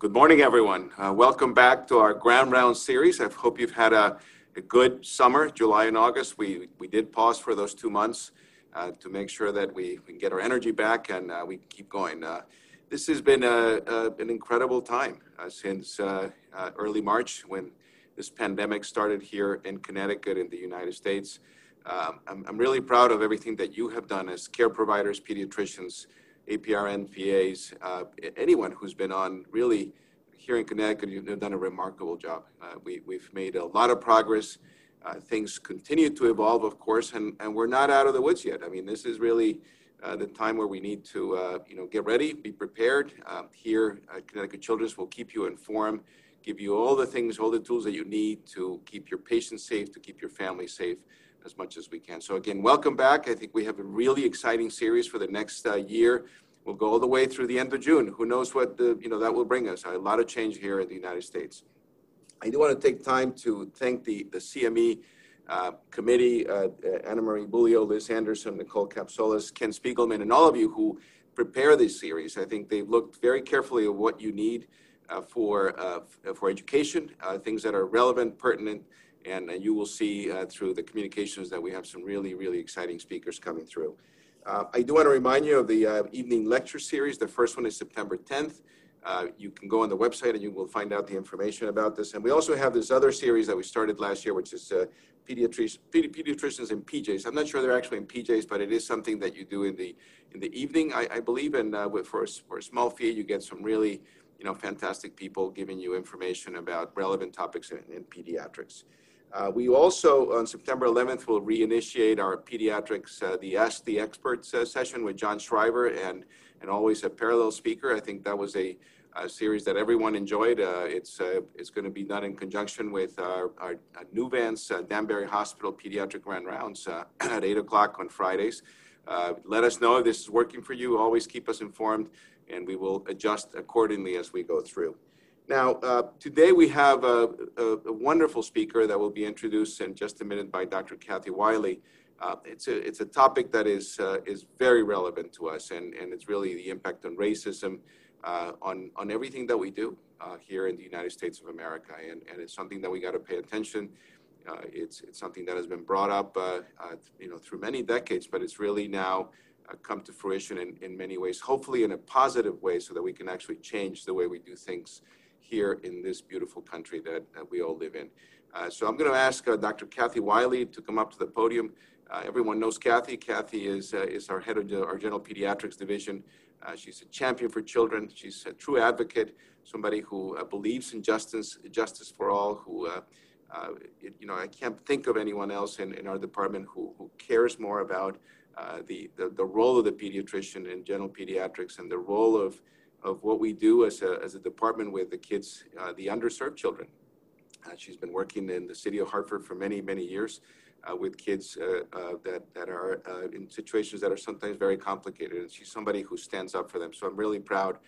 Good morning, everyone. Uh, welcome back to our Grand Round series. I hope you've had a, a, good summer, July and August. We, we did pause for those two months uh, to make sure that we, we, get our energy back and uh, we keep going. Uh, this has been a, a, an incredible time uh, since uh, early March when this pandemic started here in Connecticut in the United States. Um, I'm, I'm really proud of everything that you have done as care providers, pediatricians, APRN, PAs, uh, anyone who's been on really here in Connecticut, you've done a remarkable job. Uh, we, we've made a lot of progress. Uh, things continue to evolve, of course, and, and we're not out of the woods yet. I mean, this is really uh, the time where we need to, uh, you know, get ready, be prepared. Um, here Connecticut Children's will keep you informed, give you all the things, all the tools that you need to keep your patients safe, to keep your family safe as much as we can. So again, welcome back. I think we have a really exciting series for the next uh, year. We'll go all the way through the end of June. Who knows what the, you know that will bring us? A lot of change here in the United States. I do want to take time to thank the the CME uh, committee, uh, Anna Marie Bulio, Liz Anderson, Nicole Capsolis, Ken Spiegelman, and all of you who prepare this series. I think they've looked very carefully at what you need uh, for uh, for education, uh, things that are relevant, pertinent, and you will see uh, through the communications that we have some really, really exciting speakers coming through. Uh, I do want to remind you of the uh, evening lecture series. The first one is September 10th. Uh, you can go on the website and you will find out the information about this. And we also have this other series that we started last year, which is uh, pediatric- pedi- pediatricians in PJs. I'm not sure they're actually in PJs, but it is something that you do in the in the evening, I, I believe. And uh, with, for, a, for a small fee, you get some really you know fantastic people giving you information about relevant topics in, in pediatrics. Uh, we also, on September 11th, will reinitiate our pediatrics, uh, the Ask the Experts uh, session with John Shriver and, and always a parallel speaker. I think that was a, a series that everyone enjoyed. Uh, it's, uh, it's going to be done in conjunction with our, our, our Nuvance uh, Danbury Hospital Pediatric Grand Rounds at 8 o'clock on Fridays. let us know if this is working for you. Always keep us informed, and we will adjust accordingly as we go through. Now, uh, today we have a, a, a, wonderful speaker that will be introduced in just a minute by Dr. Kathy Wiley. Uh, it's, a, it's a topic that is, uh, is very relevant to us, and, and it's really the impact on racism uh, on, on everything that we do uh, here in the United States of America. And, and it's something that we got to pay attention. Uh, it's, it's something that has been brought up you know, through many decades, but it's really now come to fruition in, in many ways, hopefully in a positive way, so that we can actually change the way we do things here in this beautiful country that, that we all live in. Uh, so I'm going to ask uh, Dr. Kathy Wiley to come up to the podium. Uh, everyone knows Kathy. Kathy is, uh, is our head of our general pediatrics division. Uh, she's a champion for children. She's a true advocate, somebody who uh, believes in justice, justice for all, who it, you know, I can't think of anyone else in, in our department who, who cares more about the, the, the role of the pediatrician in general pediatrics and the role of of what we do as a, as a department with the kids, uh, the underserved children. Uh, she's been working in the city of Hartford for many, many years uh, with kids uh, uh, that, that are uh, in situations that are sometimes very complicated. And she's somebody who stands up for them. So I'm really proud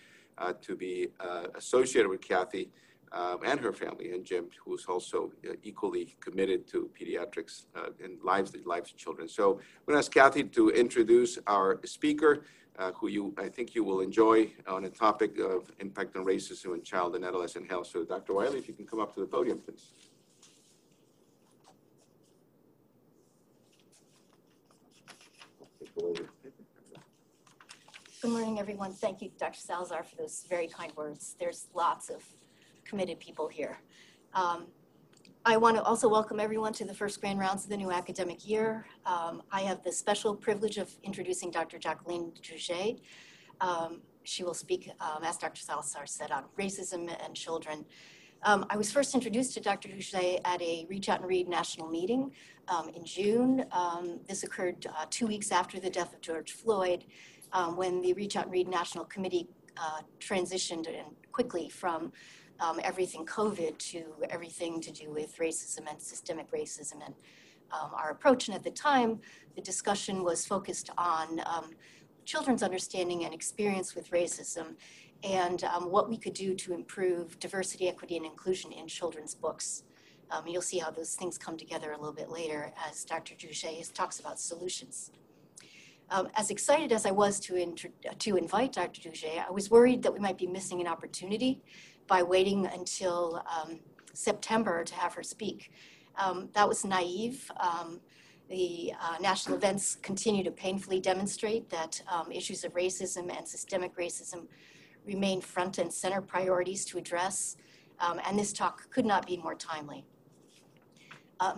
to be associated with Kathy um, and her family, and Jim, who's also equally committed to pediatrics and lives, the lives of children. So I'm going to ask Kathy to introduce our speaker uh, who you I think you will enjoy on a topic of impact on racism in child and adolescent health. So, Dr. Wiley, if you can come up to the podium, please. Good morning, everyone. Thank you, Dr. Salazar, for those very kind words. There's lots of committed people here. Um, I want to also welcome everyone to the first grand rounds of the new academic year. Um, I have the special privilege of introducing Dr. Jacqueline Dougé. Um, she will speak, um, as Dr. Salazar said, on racism and children. Um, I was first introduced to Dr. Dougé at a Reach Out and Read national meeting um, in June. This occurred uh, two weeks after the death of George Floyd, when the Reach Out and Read National Committee uh, transitioned quickly from um, everything COVID to everything to do with racism and systemic racism and um, our approach. And at the time, the discussion was focused on um, children's understanding and experience with racism and um, what we could do to improve diversity, equity, and inclusion in children's books. Um, you'll see how those things come together a little bit later as Dr. Dougé talks about solutions. Um, as excited as I was to, to invite Dr. Dougé, I was worried that we might be missing an opportunity by waiting until um, September to have her speak. Um, that was naive. Um, the uh, national events continue to painfully demonstrate that um, issues of racism and systemic racism remain front and center priorities to address, um, and this talk could not be more timely.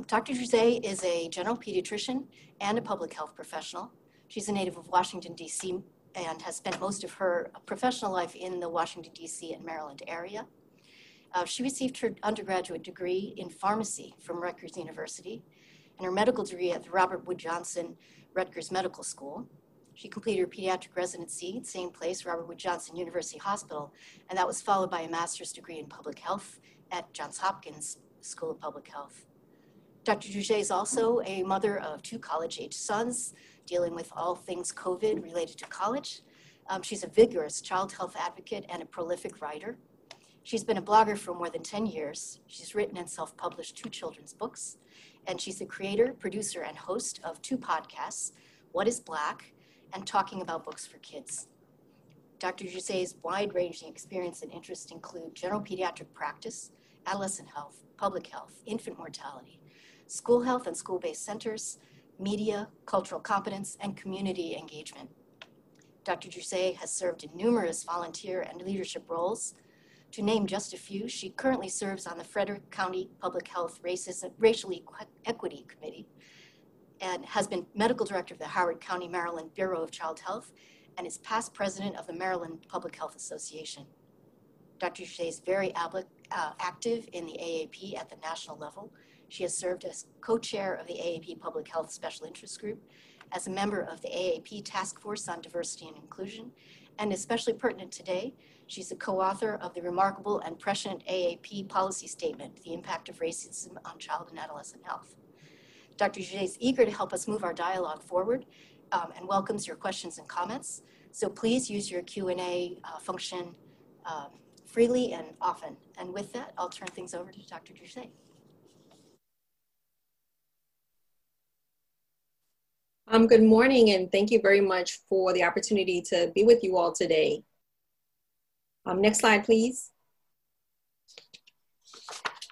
Dr. Dougé is a general pediatrician and a public health professional. She's a native of Washington, D.C., and has spent most of her professional life in the Washington, D.C. and Maryland area. Uh, she received her undergraduate degree in pharmacy from Rutgers University and her medical degree at the Robert Wood Johnson Rutgers Medical School. She completed her pediatric residency, same place, Robert Wood Johnson University Hospital, and that was followed by a master's degree in public health at Johns Hopkins School of Public Health. Dr. Dougé is also a mother of two college-age sons, dealing with all things COVID related to college. Um, she's a vigorous child health advocate and a prolific writer. She's been a blogger for more than 10 years. She's written and self published two children's books. And she's the creator, producer, and host of two podcasts What is Black and Talking About Books for Kids. Dr. Dougé's wide ranging experience and interests include general pediatric practice, adolescent health, public health, infant mortality, school health and school based centers, media, cultural competence, and community engagement. Dr. Dougé has served in numerous volunteer and leadership roles. To name just a few, she currently serves on the Frederick County Public Health Racism, Racial Equity Committee and has been medical director of the Howard County, Maryland Bureau of Child Health and is past president of the Maryland Public Health Association. Dr. Dougé is very uh, active in the AAP at the national level she has served as co-chair of the AAP Public Health Special Interest Group, as a member of the AAP Task Force on Diversity and Inclusion, and especially pertinent today, she's a co-author of the remarkable and prescient AAP policy statement, The Impact of Racism on Child and Adolescent Health. Dr. Dougé is eager to help us move our dialogue forward um, and welcomes your questions and comments. So please use your Q&A uh, function um, freely and often. And with that, I'll turn things over to Dr. Dougé. Um, good morning, and thank you very much for the opportunity to be with you all today. Um, next slide, please.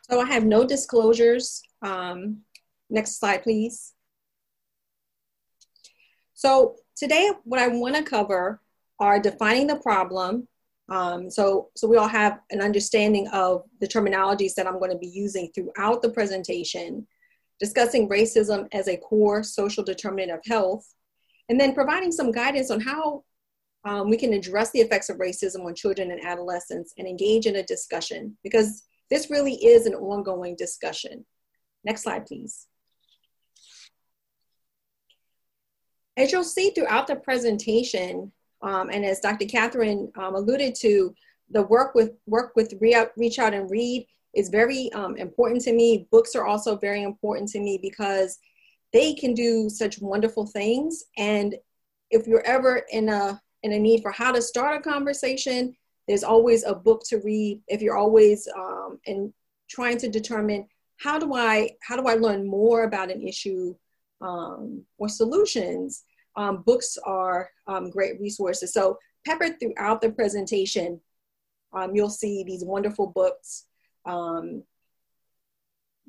So I have no disclosures. Um, next slide, please. So today, what I want to cover are defining the problem. Um, so, so we all have an understanding of the terminologies that I'm going to be using throughout the presentation discussing racism as a core social determinant of health, and then providing some guidance on how um, we can address the effects of racism on children and adolescents and engage in a discussion because this really is an ongoing discussion. Next slide, please. As you'll see throughout the presentation, um, and as Dr. Catherine um, alluded to, the work with work with Reach Out and Read is very um, important to me. Books are also very important to me because they can do such wonderful things. And if you're ever in a in a need for how to start a conversation, there's always a book to read. If you're always um, in trying to determine how do I how do I learn more about an issue um, or solutions, um, books are um, great resources. So peppered throughout the presentation, um, you'll see these wonderful books um,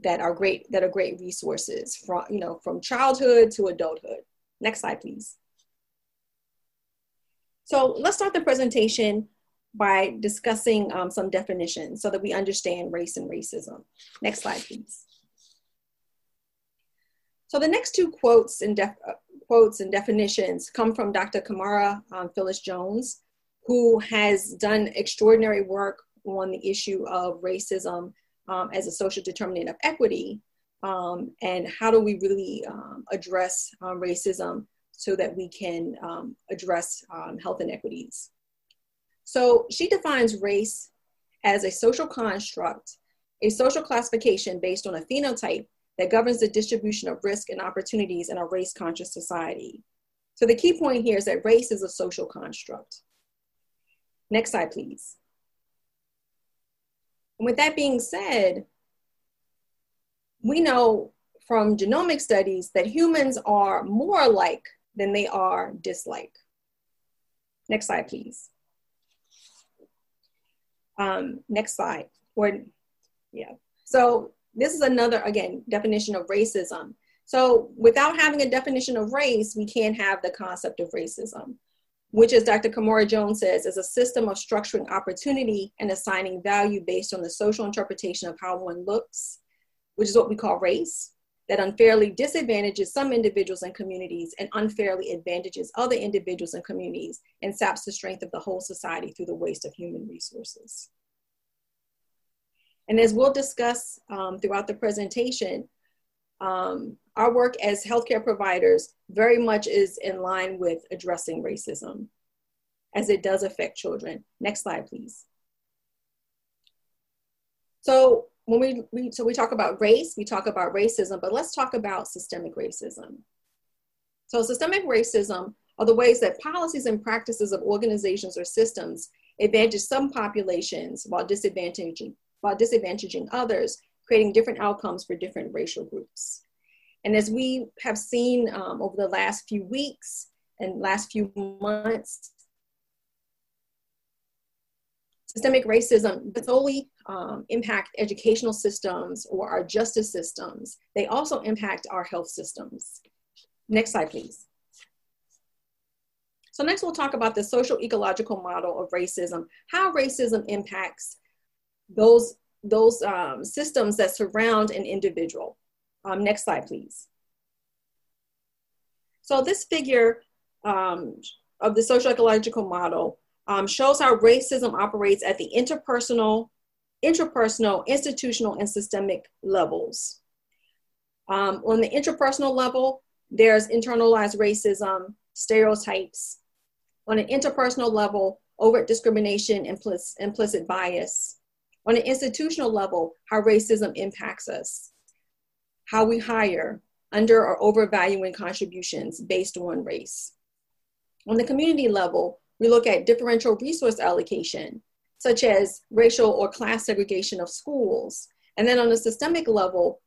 that are great that are great resources from you know from childhood to adulthood. Next slide, please. So let's start the presentation by discussing um, some definitions so that we understand race and racism. Next slide, please. So the next two quotes and, uh, quotes and definitions come from Dr. Camara um, Phyllis Jones, who has done extraordinary work on the issue of racism um, as a social determinant of equity um, and how do we really um, address um, racism so that we can um, address um, health inequities. So she defines race as a social construct, a social classification based on a phenotype that governs the distribution of risk and opportunities in a race conscious society. So the key point here is that race is a social construct. Next slide, please. With that being said, we know from genomic studies that humans are more alike than they are dislike. Next slide, please. Um, next slide. Or, yeah. So this is another, again, definition of racism. So without having a definition of race, we can't have the concept of racism, which as Dr. Camara Jones says, is a system of structuring opportunity and assigning value based on the social interpretation of how one looks, which is what we call race, that unfairly disadvantages some individuals and communities and unfairly advantages other individuals and communities and saps the strength of the whole society through the waste of human resources. And as we'll discuss um, throughout the presentation, um, our work as healthcare providers very much is in line with addressing racism as it does affect children. Next slide, please. So when we, we so we talk about race, we talk about racism, but let's talk about systemic racism. So systemic racism are the ways that policies and practices of organizations or systems advantage some populations while disadvantaging, while disadvantaging others, creating different outcomes for different racial groups. And as we have seen um, over the last few weeks and last few months, systemic racism doesn't only um, impact educational systems or our justice systems, they also impact our health systems. Next slide, please. So next we'll talk about the social ecological model of racism, how racism impacts those, those um, systems that surround an individual. Um, next slide, please. So this figure um, of the social ecological model um, shows how racism operates at the interpersonal, intrapersonal, institutional, and systemic levels. Um, on the interpersonal level, there's internalized racism, stereotypes. On an interpersonal level, overt discrimination, implicit, implicit bias. On an institutional level, how racism impacts us, how we hire, under or overvaluing contributions based on race. On the community level, we look at differential resource allocation, such as racial or class segregation of schools. And then on a systemic level,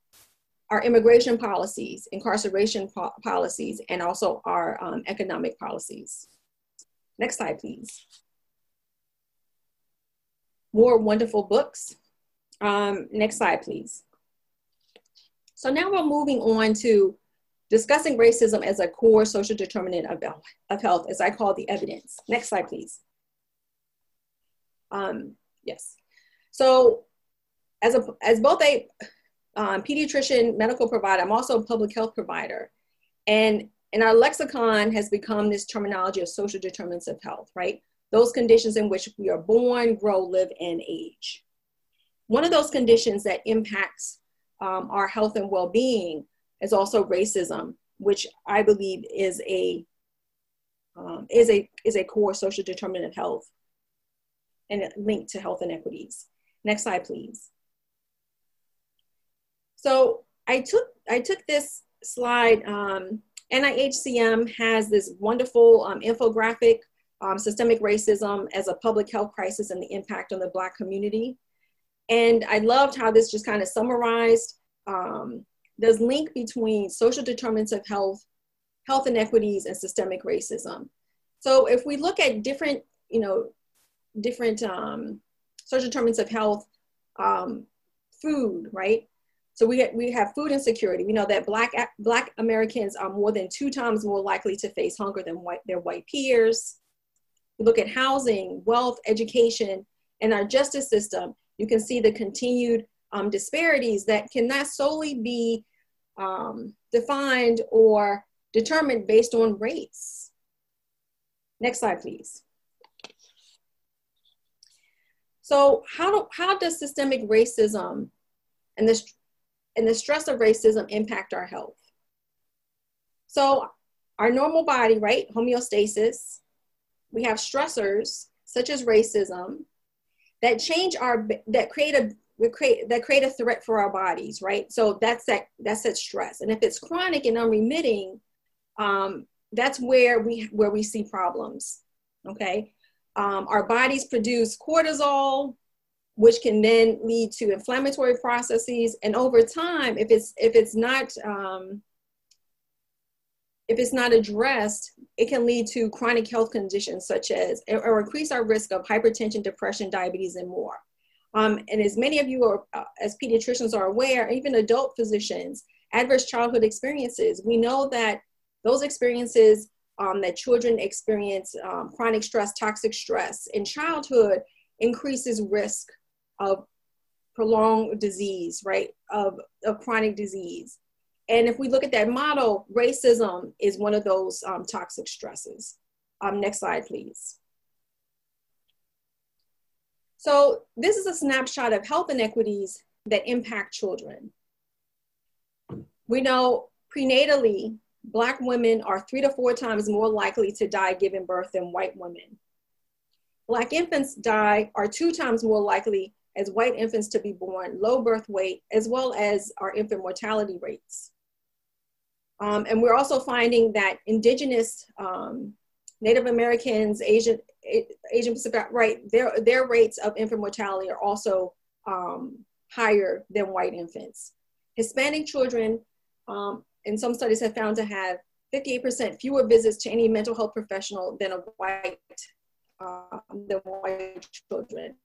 our immigration policies, incarceration po policies, and also our um, economic policies. Next slide, please. More wonderful books. Um, next slide, please. So now we're moving on to discussing racism as a core social determinant of, of health, as I call the evidence. Next slide, please. Um, yes. So as, a, as both a um, pediatrician, medical provider, I'm also a public health provider. And, and our lexicon has become this terminology of social determinants of health, right? Those conditions in which we are born, grow, live, and age. One of those conditions that impacts um, our health and well-being is also racism, which I believe is a um, is a is a core social determinant of health and linked to health inequities. Next slide, please. So I took I took this slide. Um, NIHCM has this wonderful um, infographic, um, systemic racism as a public health crisis and the impact on the Black community. And I loved how this just kind of summarized um, there's link between social determinants of health, health inequities, and systemic racism. So if we look at different, you know, different um, social determinants of health, um, food, right? So we, ha- we have food insecurity. We know that black, black Americans are more than two times more likely to face hunger than white, their white peers. We look at housing, wealth, education, and our justice system. You can see the continued um, disparities that cannot solely be um, defined or determined based on race. Next slide, please. So how, do, how does systemic racism and the, and the stress of racism impact our health? So our normal body, right, homeostasis, we have stressors such as racism that change our, that create a create that create a threat for our bodies, right? So that's that that's that stress. And if it's chronic and unremitting, um, that's where we where we see problems. Okay, um, our bodies produce cortisol, which can then lead to inflammatory processes, and over time, if it's if it's not um, if it's not addressed, it can lead to chronic health conditions such as, or increase our risk of hypertension, depression, diabetes, and more. Um, and as many of you are, uh, as pediatricians are aware, even adult physicians, adverse childhood experiences, we know that those experiences um, that children experience um, chronic stress, toxic stress in childhood increases risk of prolonged disease, right, of, of chronic disease. And if we look at that model, racism is one of those um, toxic stresses. Um, next slide, please. So this is a snapshot of health inequities that impact children. We know prenatally, Black women are three to four times more likely to die giving birth than white women. Black infants die are two times more likely as white infants to be born, low birth weight, as well as our infant mortality rates. Um, and we're also finding that indigenous um, Native Americans, Asian, Asian Pacific, right, their, their rates of infant mortality are also um, higher than white infants. Hispanic children, um, in some studies have found to have 58% fewer visits to any mental health professional than a white, uh, than white children.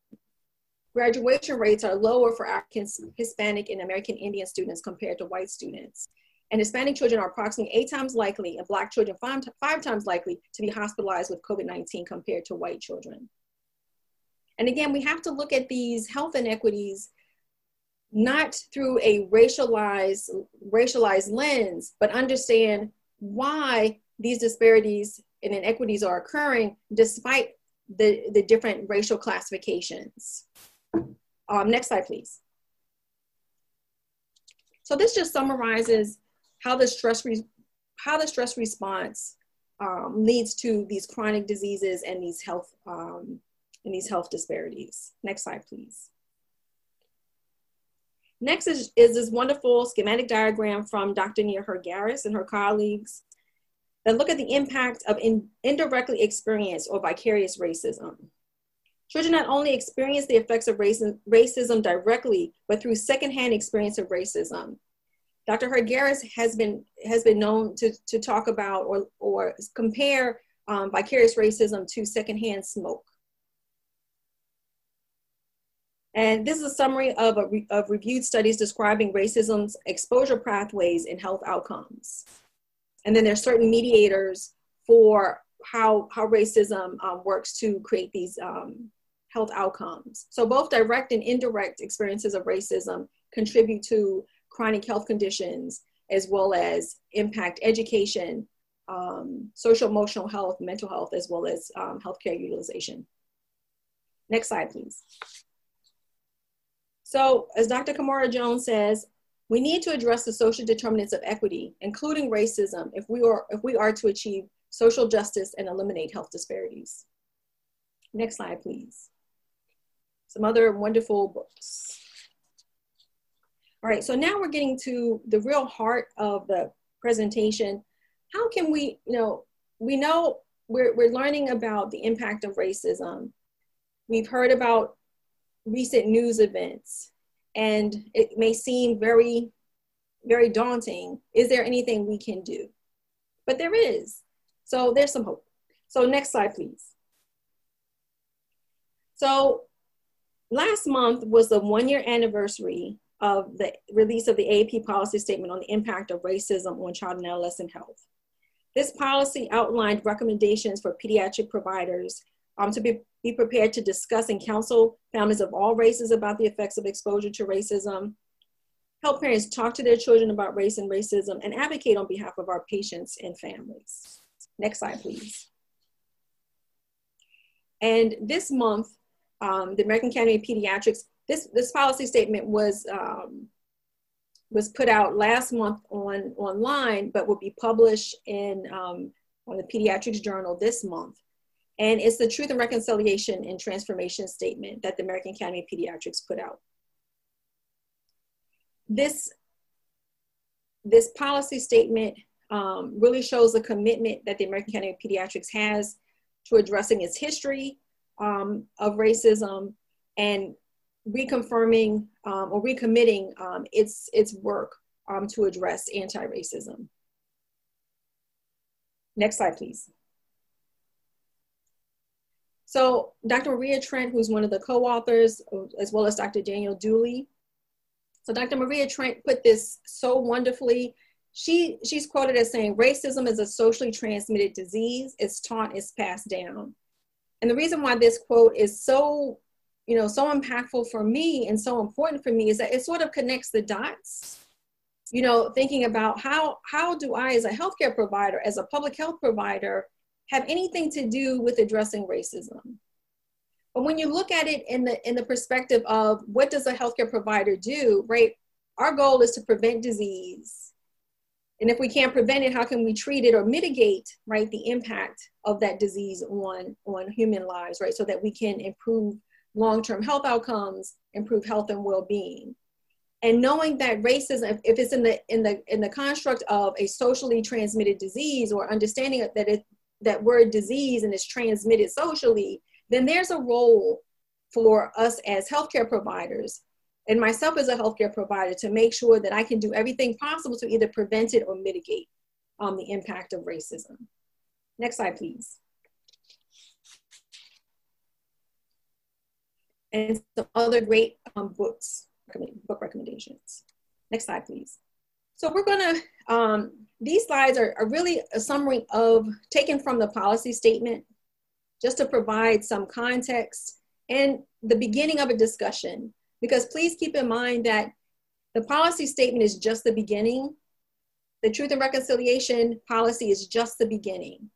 Graduation rates are lower for African, Hispanic, and American Indian students compared to white students. And Hispanic children are approximately eight times likely, and Black children five, five times likely to be hospitalized with COVID 19 compared to white children. And again, we have to look at these health inequities not through a racialized, racialized lens, but understand why these disparities and inequities are occurring despite the, the different racial classifications. Um, next slide, please. So this just summarizes how the stress, re- how the stress response um, leads to these chronic diseases and these health um, and these health disparities. Next slide, please. Next is, is this wonderful schematic diagram from Dr. Nia Heard-Garris and her colleagues that look at the impact of in, indirectly experienced or vicarious racism. Children not only experience the effects of racism directly, but through secondhand experience of racism. Dr. Heard-Garris has been, has been known to, to talk about or, or compare um, vicarious racism to secondhand smoke. And this is a summary of, a re of reviewed studies describing racism's exposure pathways and health outcomes. And then there's certain mediators for how, how racism um, works to create these um, health outcomes. So both direct and indirect experiences of racism contribute to chronic health conditions as well as impact education, um, social emotional health, mental health, as well as um, healthcare utilization. Next slide, please. So as Dr. Camara Jones says, we need to address the social determinants of equity, including racism, if we are, if we are to achieve social justice and eliminate health disparities. Next slide, please some other wonderful books. All right, so now we're getting to the real heart of the presentation. How can we, you know, we know we're, we're learning about the impact of racism. We've heard about recent news events, and it may seem very, very daunting. Is there anything we can do? But there is. So there's some hope. So next slide, please. So Last month was the one year anniversary of the release of the AAP policy statement on the impact of racism on child and adolescent health. This policy outlined recommendations for pediatric providers um, to be, be prepared to discuss and counsel families of all races about the effects of exposure to racism, help parents talk to their children about race and racism, and advocate on behalf of our patients and families. Next slide, please. And this month, um, the American Academy of Pediatrics, this, this policy statement was, um, was put out last month on online, but will be published in um, on the Pediatrics Journal this month. And it's the Truth and Reconciliation and Transformation Statement that the American Academy of Pediatrics put out. This, this policy statement um, really shows the commitment that the American Academy of Pediatrics has to addressing its history, um, of racism and reconfirming um, or recommitting um, its, its work um, to address anti-racism. Next slide, please. So Dr. Maria Trent, who's one of the co-authors, as well as Dr. Danielle Dooley. So Dr. Maria Trent put this so wonderfully. She, she's quoted as saying, racism is a socially transmitted disease. It's taught, it's passed down. And the reason why this quote is so, you know, so impactful for me and so important for me is that it sort of connects the dots you know, thinking about how, how do I, as a healthcare provider, as a public health provider, have anything to do with addressing racism? But when you look at it in the, in the perspective of what does a healthcare provider do, right? Our goal is to prevent disease. And if we can't prevent it, how can we treat it or mitigate, right, the impact of that disease on, on human lives, right? So that we can improve long-term health outcomes, improve health and well-being. And knowing that racism if it's in the in the in the construct of a socially transmitted disease or understanding that it that word disease and it's transmitted socially then there's a role for us as healthcare providers and myself as a healthcare provider to make sure that i can do everything possible to either prevent it or mitigate um, the impact of racism. Next slide please and some other great um, books book recommendations. Next slide, please. So we're gonna, um, these slides are, are really a summary of taken from the policy statement, just to provide some context and the beginning of a discussion. Because please keep in mind that the policy statement is just the beginning. The Truth and Reconciliation policy is just the beginning.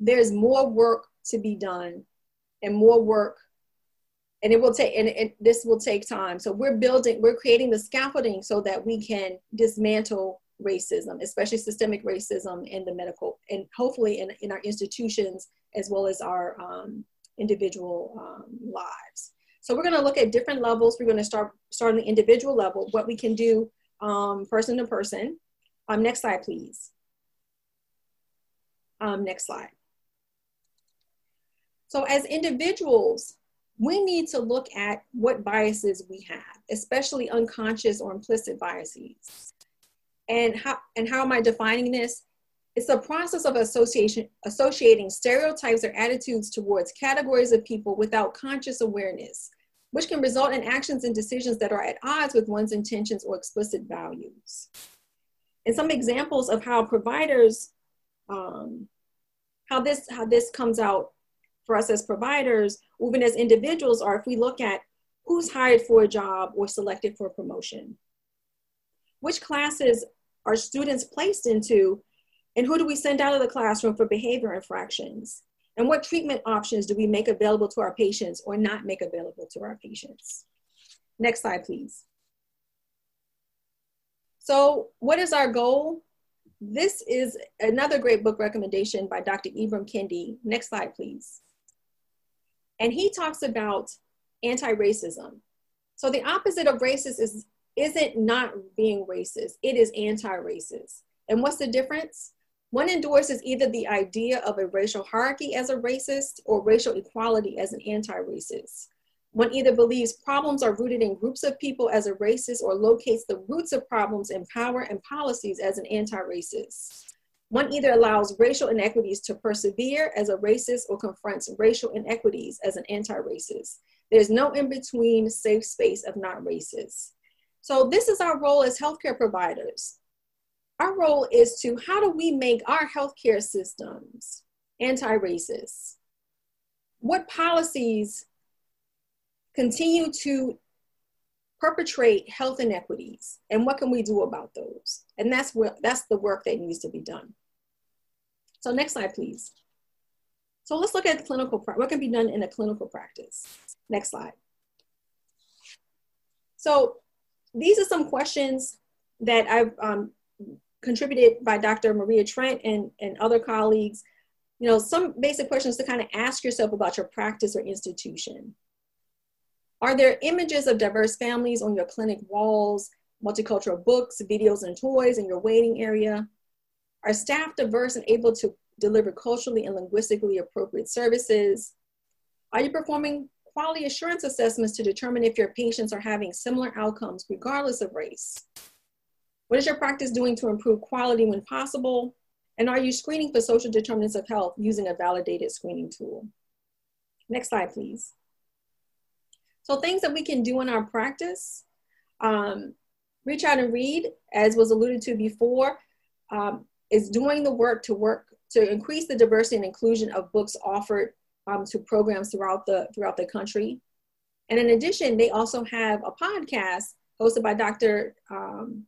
There's more work to be done and more work and it will take and it, this will take time. So we're building we're creating the scaffolding so that we can dismantle racism especially systemic racism in the medical and hopefully in, in our institutions as well as our um, individual um, lives. So we're going to look at different levels. We're going to start start on the individual level what we can do um, person to person. Um, next slide please. Um, next slide. So as individuals we need to look at what biases we have, especially unconscious or implicit biases. And how, and how am I defining this? It's a process of association, associating stereotypes or attitudes towards categories of people without conscious awareness, which can result in actions and decisions that are at odds with one's intentions or explicit values. And some examples of how providers, um, how this how this comes out for us as providers, even as individuals, are if we look at who's hired for a job or selected for a promotion. Which classes are students placed into, and who do we send out of the classroom for behavior infractions? And what treatment options do we make available to our patients or not make available to our patients? Next slide, please. So, what is our goal? This is another great book recommendation by Dr. Ibram Kendi. Next slide, please. And he talks about anti-racism. So the opposite of racist is isn't not being racist, it is anti-racist. And what's the difference? One endorses either the idea of a racial hierarchy as a racist or racial equality as an anti-racist. One either believes problems are rooted in groups of people as a racist or locates the roots of problems in power and policies as an anti-racist. One either allows racial inequities to persevere as a racist or confronts racial inequities as an anti racist. There's no in between safe space of not racist. So, this is our role as healthcare providers. Our role is to how do we make our healthcare systems anti racist? What policies continue to perpetrate health inequities and what can we do about those and that's what that's the work that needs to be done so next slide, please. So let's look at clinical, what can be done in a clinical practice. Next slide. So these are some questions that I've um, contributed by Dr. Maria Trent and, and other colleagues. You know, some basic questions to kind of ask yourself about your practice or institution. Are there images of diverse families on your clinic walls, multicultural books, videos, and toys in your waiting area? Are staff diverse and able to deliver culturally and linguistically appropriate services? Are you performing quality assurance assessments to determine if your patients are having similar outcomes regardless of race? What is your practice doing to improve quality when possible? And are you screening for social determinants of health using a validated screening tool? Next slide, please. So things that we can do in our practice, um, reach out and read, as was alluded to before, um, is doing the work to work to increase the diversity and inclusion of books offered um, to programs throughout the throughout the country. And in addition, they also have a podcast hosted by Dr. Um,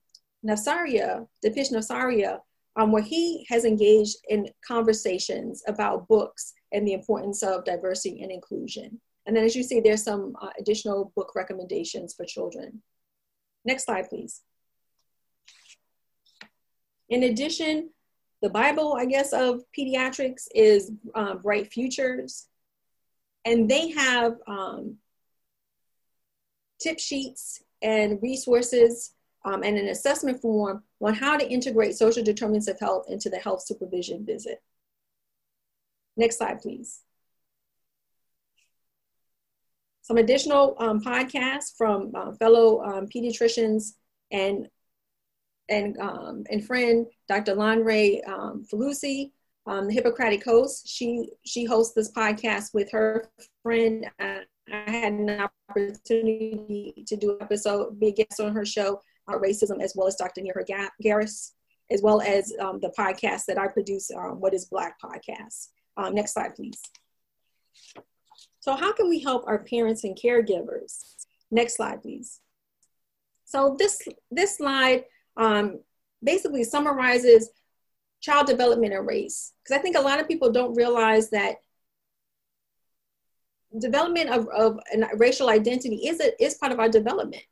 Navsaria, Dipesh Navsaria, um, where he has engaged in conversations about books and the importance of diversity and inclusion. And then as you see, there's some uh, additional book recommendations for children. Next slide, please. In addition, the Bible, I guess, of pediatrics is um, Bright Futures. And they have um, tip sheets and resources um, and an assessment form on how to integrate social determinants of health into the health supervision visit. Next slide, please. Some additional um, podcasts from uh, fellow um, pediatricians and and um, and friend Dr. Lanre um, Falusi, um, the Hippocratic host. She she hosts this podcast with her friend. Uh, I had an opportunity to do an episode, be a guest on her show, uh, racism, as well as Dr. Nia Heard-Garris, as well as um, the podcast that I produce, um, What is Black Podcast. Um, next slide, please. So how can we help our parents and caregivers? Next slide, please. So this, this slide um, basically summarizes child development and race. Because I think a lot of people don't realize that development of, of racial identity is, a, is part of our development.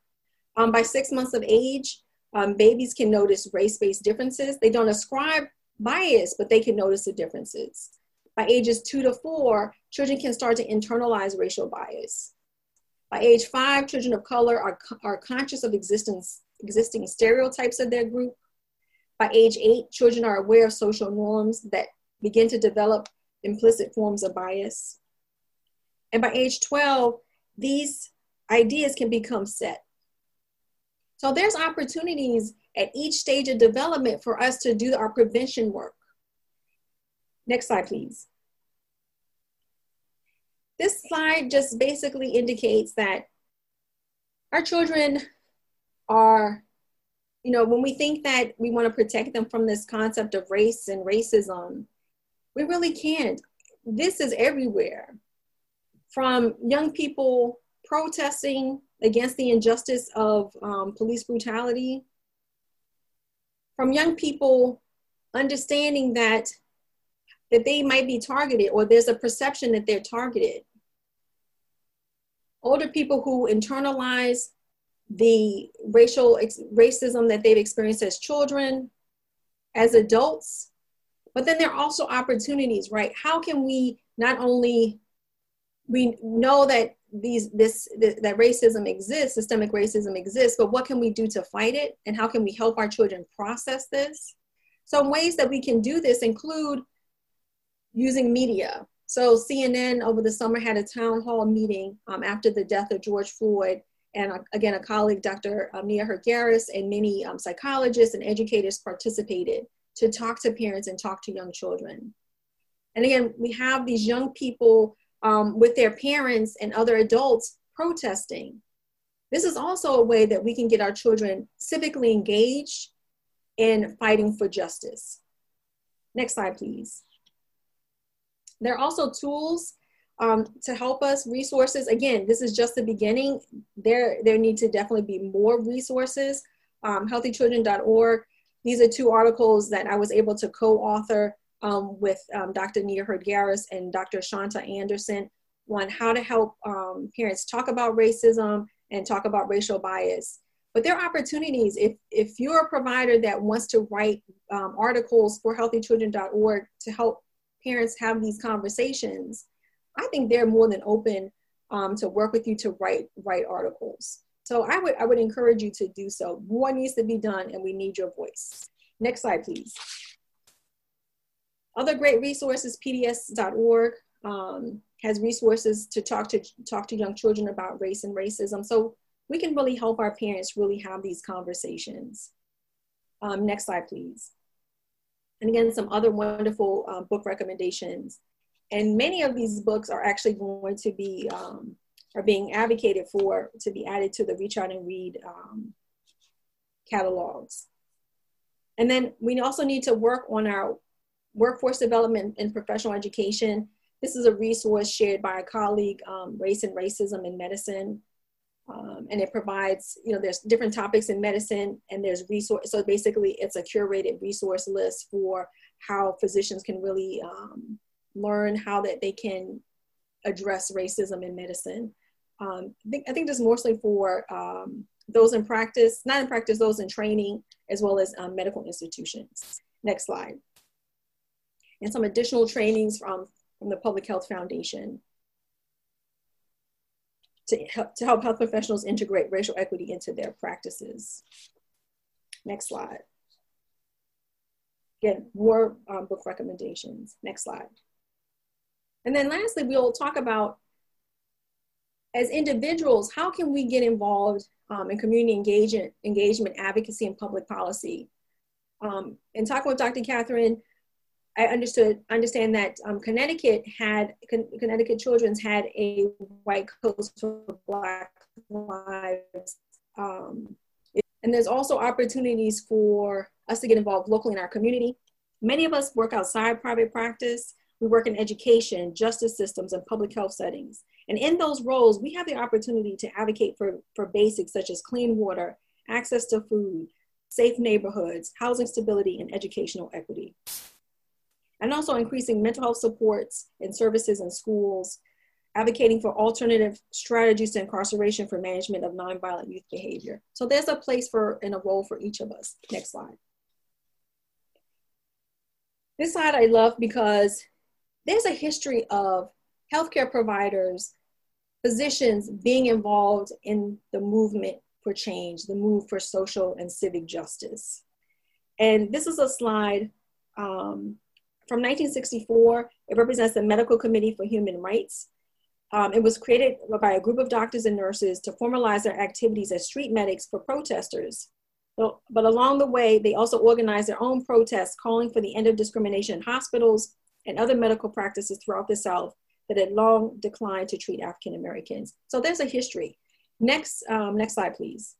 Um, by six months of age, um, babies can notice race-based differences. They don't ascribe bias, but they can notice the differences. By ages two to four, children can start to internalize racial bias. By age five, children of color are, are conscious of existence, existing stereotypes of their group. By age eight, children are aware of social norms that begin to develop implicit forms of bias. And by age 12, these ideas can become set. So there's opportunities at each stage of development for us to do our prevention work. Next slide, please. This slide just basically indicates that our children are, you know, when we think that we want to protect them from this concept of race and racism, we really can't. This is everywhere from young people protesting against the injustice of um, police brutality, from young people understanding that that they might be targeted or there's a perception that they're targeted. Older people who internalize the racial racism that they've experienced as children, as adults, but then there are also opportunities, right? How can we not only we know that these this, this that racism exists systemic racism exists but what can we do to fight it? And how can we help our children process this? Some ways that we can do this include using media. So cnn over the summer had a town hall meeting um, after the death of george floyd and uh, again a colleague dr Mia nia Heard-Garris, and many um, psychologists and educators participated to talk to parents and talk to young children and again we have these young people um, with their parents and other adults protesting. This is also a way that we can get our children civically engaged in fighting for justice. Next slide, please. There are also tools um, to help us, resources. Again, this is just the beginning. There, there need to definitely be more resources. Um, healthychildren.org. These are two articles that I was able to co-author um, with um, Dr. Nia Heard-Garris and Dr. Shanta Anderson on how to help um, parents talk about racism and talk about racial bias. But there are opportunities if, if you're a provider that wants to write um, articles for healthychildren.org to help parents have these conversations, I think they're more than open um, to work with you to write write articles. So I would I would encourage you to do so. More needs to be done, and we need your voice. Next slide, please. Other great resources, pbs.org um, has resources to talk to talk to young children about race and racism. So we can really help our parents really have these conversations. Um, next slide, please. And again, some other wonderful uh, book recommendations. And many of these books are actually going to be um, are being advocated for to be added to the Reach Out and Read um, catalogs. And then we also need to work on our workforce development and professional education. This is a resource shared by a colleague, um, Race and Racism in Medicine. Um, and it provides, you know, there's different topics in medicine and there's resource. So basically it's a curated resource list for how physicians can really um, learn how that they can address racism in medicine. Um, I, think, I think this is mostly for um, those in practice, not in practice, those in training, as well as um, medical institutions. Next slide. And some additional trainings from, from the Public Health Foundation to help, to help health professionals integrate racial equity into their practices. Next slide. Again, more um, book recommendations. Next slide. And then lastly, we'll talk about as individuals, how can we get involved um, in community engagement, engagement, advocacy, and public policy? Um, in talking with Dr. Catherine, I understood understand that um, Connecticut had Con- Connecticut Children's had a white coat for Black lives, um, and there's also opportunities for us to get involved locally in our community. Many of us work outside private practice. We work in education, justice systems, and public health settings. And in those roles, we have the opportunity to advocate for, for basics such as clean water, access to food, safe neighborhoods, housing stability, and educational equity. And also increasing mental health supports and services in schools, advocating for alternative strategies to incarceration for management of nonviolent youth behavior. So there's a place for and a role for each of us. Next slide. This slide I love because there's a history of healthcare providers, physicians being involved in the movement for change, the move for social and civic justice. And this is a slide um, from 1964. It represents the Medical Committee for Human Rights. Um, it was created by a group of doctors and nurses to formalize their activities as street medics for protesters. But, but along the way, they also organized their own protests calling for the end of discrimination in hospitals and other medical practices throughout the South that had long declined to treat African Americans. So there's a history. Next, um, next slide, please.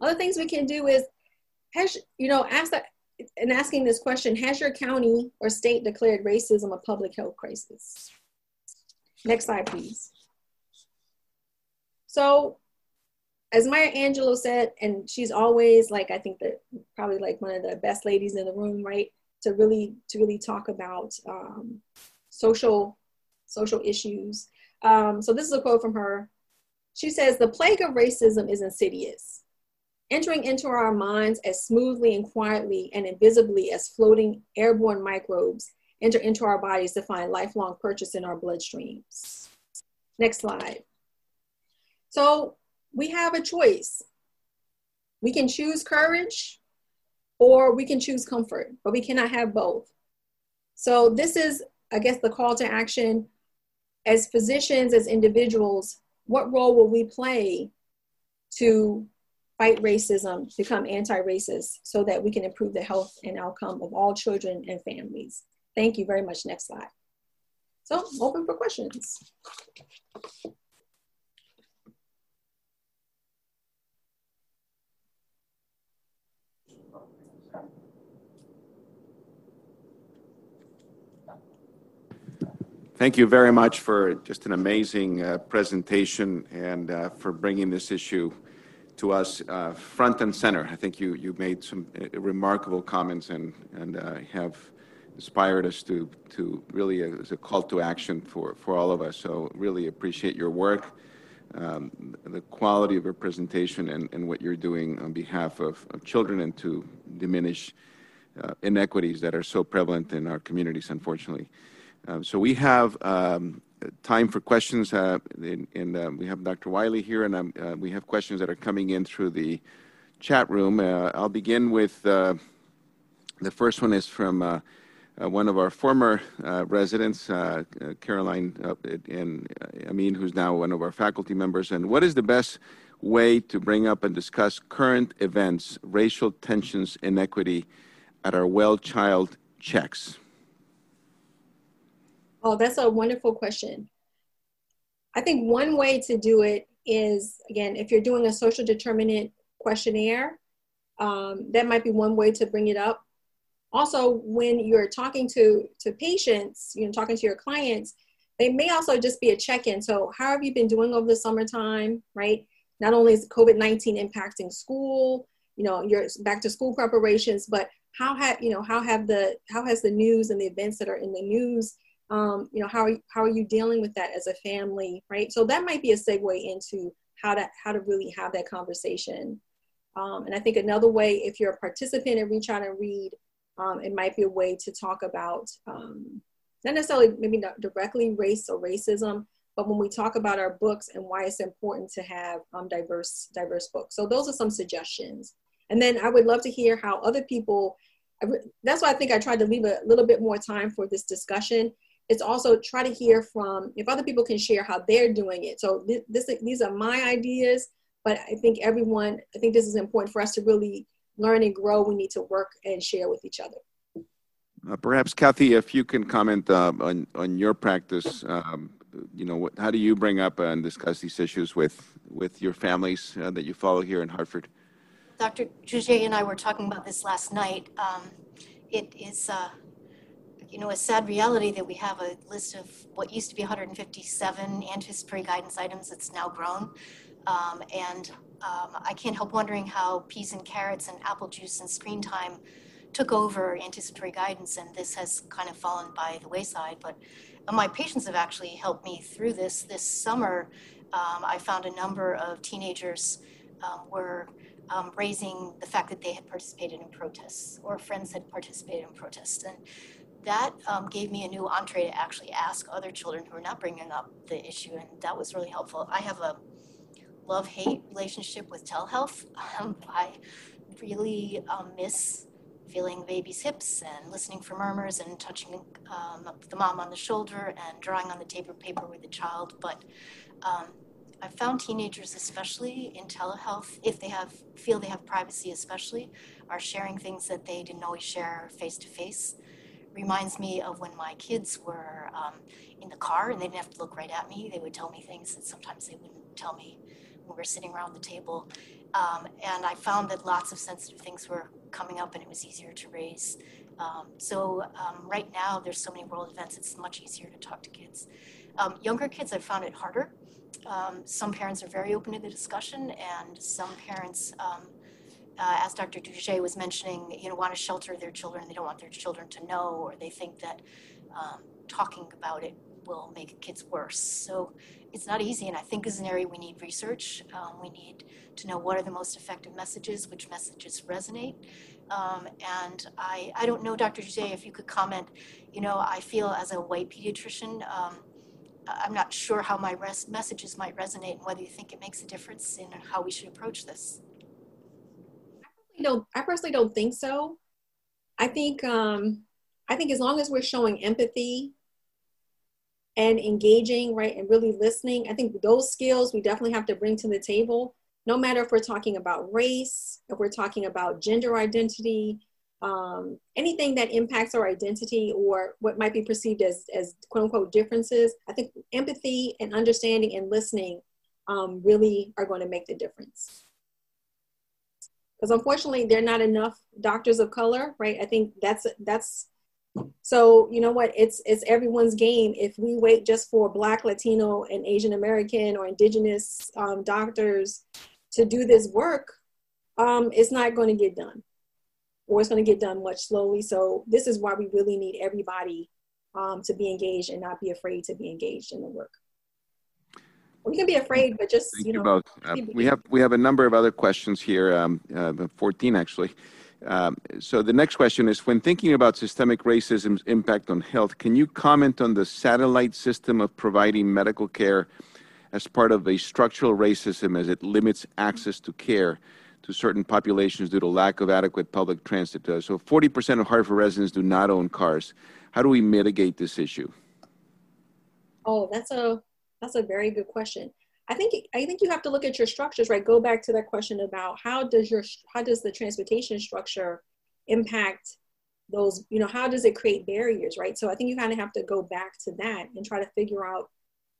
Other things we can do is, has, you know, ask that, and asking this question, has your county or state declared racism a public health crisis? Next slide, please. So as Maya Angelou said, and she's always like, I think that probably like one of the best ladies in the room, right? To really, to really talk about um, social social issues. Um, so this is a quote from her. She says, The plague of racism is insidious, entering into our minds as smoothly and quietly and invisibly as floating airborne microbes enter into our bodies to find lifelong purchase in our bloodstreams. Next slide. So we have a choice. We can choose courage or we can choose comfort, but we cannot have both. So this is, I guess, the call to action as physicians, as individuals, what role will we play to fight racism, become anti-racist, so that we can improve the health and outcome of all children and families? Thank you very much. Next slide. So open for questions. Thank you very much for just an amazing uh, presentation and uh, for bringing this issue to us uh, front and center. I think you, you made some uh, remarkable comments and, and uh, have inspired us to, to really uh, as a call to action for, for all of us. So really appreciate your work, um, the quality of your presentation and, and what you're doing on behalf of, of children and to diminish inequities that are so prevalent in our communities, unfortunately. Um, so we have um, time for questions, uh, and, uh, we have Dr. Wiley here, and um, uh, we have questions that are coming in through the chat room. Uh, I'll begin with uh, the first one is from uh, one of our former residents, Caroline and Amin, who's now one of our faculty members. And what is the best way to bring up and discuss current events, racial tensions, inequity at our well child checks? Oh, that's a wonderful question. I think one way to do it is, again, if you're doing a social determinant questionnaire, um, that might be one way to bring it up. Also, when you're talking to, to patients, you know, talking to your clients, they may also just be a check-in. So how have you been doing over the summertime, right? Not only is COVID-19 impacting school, you know, your back to school preparations, but how have, you know, how have the, how has the news and the events that are in the news um, you know, how are, you, how are you dealing with that as a family, right? So that might be a segue into how to, how to really have that conversation. Um, and I think another way, if you're a participant in Reach Out and Read, um, it might be a way to talk about, um, not necessarily maybe not directly race or racism, but when we talk about our books and why it's important to have um, diverse, diverse books. So those are some suggestions. And then I would love to hear how other people, that's why I think I tried to leave a little bit more time for this discussion it's also try to hear from if other people can share how they're doing it. So this, this these are my ideas, but I think everyone, I think this is important for us to really learn and grow. We need to work and share with each other. Uh, perhaps Kathy, if you can comment uh, on on your practice, um, you know, what, how do you bring up and discuss these issues with with your families uh, that you follow here in Hartford? Dr. Dougé and I were talking about this last night. Um, it is uh, you know, a sad reality that we have a list of what used to be 157 anticipatory guidance items that's now grown. Um, and um, I can't help wondering how peas and carrots and apple juice and screen time took over anticipatory guidance, and this has kind of fallen by the wayside. But uh, my patients have actually helped me through this. This summer, um, I found a number of teenagers um, were um, raising the fact that they had participated in protests or friends had participated in protests. And that um, gave me a new entree to actually ask other children who are not bringing up the issue, and that was really helpful. I have a love hate relationship with telehealth. Um, I really um, miss feeling baby's hips and listening for murmurs and touching um, the mom on the shoulder and drawing on the paper paper with the child. But um, I found teenagers, especially in telehealth, if they have feel they have privacy, especially, are sharing things that they didn't always share face to face reminds me of when my kids were um, in the car and they didn't have to look right at me. They would tell me things that sometimes they wouldn't tell me when we were sitting around the table. Um, and I found that lots of sensitive things were coming up and it was easier to raise. Um, so um, right now, there's so many world events, it's much easier to talk to kids. Um, younger kids, I found it harder. Um, some parents are very open to the discussion, and some parents uh, as Dr. Dougé was mentioning, you know, want to shelter their children. They don't want their children to know, or they think that um, talking about it will make kids worse. So it's not easy, and I think is an area we need research. Um, we need to know what are the most effective messages, which messages resonate. Um, and I, I don't know, Dr. Dougé, if you could comment. You know, I feel as a white pediatrician, um, I'm not sure how my res- messages might resonate and whether you think it makes a difference in how we should approach this don't. I personally don't think so. I think. Um, I think as long as we're showing empathy and engaging, right, and really listening, I think those skills we definitely have to bring to the table. No matter if we're talking about race, if we're talking about gender identity, um, anything that impacts our identity or what might be perceived as, as quote unquote differences, I think empathy and understanding and listening um, really are going to make the difference because unfortunately there are not enough doctors of color right? I think that's that's so you know what? It's it's everyone's game. If we wait just for black latino and asian american or indigenous um, doctors to do this work um, it's not going to get done. Or it's going to get done much slowly. So this is why we really need everybody um, to be engaged and not be afraid to be engaged in the work we can be afraid, but just Thank you know. both. Uh, we have we have a number of other questions here, um, uh, 14 actually. Um, so the next question is: When thinking about systemic racism's impact on health, can you comment on the satellite system of providing medical care as part of a structural racism, as it limits access to care? to certain populations due to lack of adequate public transit. Uh, so 40% of Hartford residents do not own cars. How do we mitigate this issue? Oh, that's a that's a very good question. I think I think you have to look at your structures, right? Go back to that question about how does your how does the transportation structure impact those, you know, how does it create barriers, right? So I think you kind of have to go back to that and try to figure out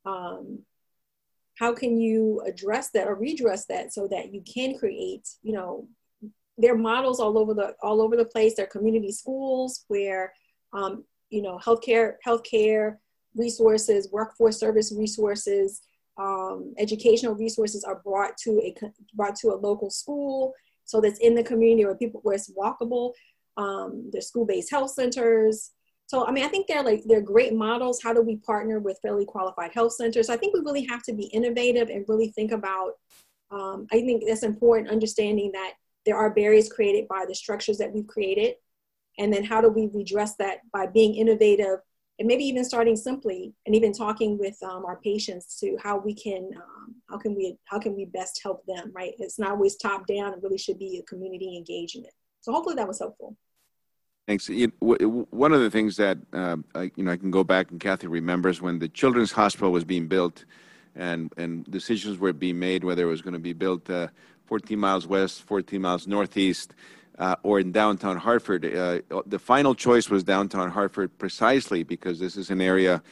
um, how can you address that or redress that so that you can create, you know, there are models all over the all over the place. There are community schools where, um, you know, healthcare healthcare resources, workforce service resources, um, educational resources are brought to a brought to a local school so that's in the community where people where it's walkable. Um, there's school-based health centers. So i mean i think they're like they're great models. How do we partner with fairly qualified health centers? So i think we really have to be innovative and really think about um, i think that's important understanding that there are barriers created by the structures that we've created. And then how do we redress that by being innovative and maybe even starting simply and even talking with um, our patients to how we can um, how can we how can we best help them right? It's not always top down it really should be a community engagement. So hopefully that was helpful. Thanks. One of the things that uh, I, you know I can go back and Kathy remembers when the Children's Hospital was being built, and and decisions were being made whether it was going to be built uh, 14 miles west, 14 miles northeast uh, or in downtown Hartford. Uh, the final choice was downtown Hartford precisely because this is an area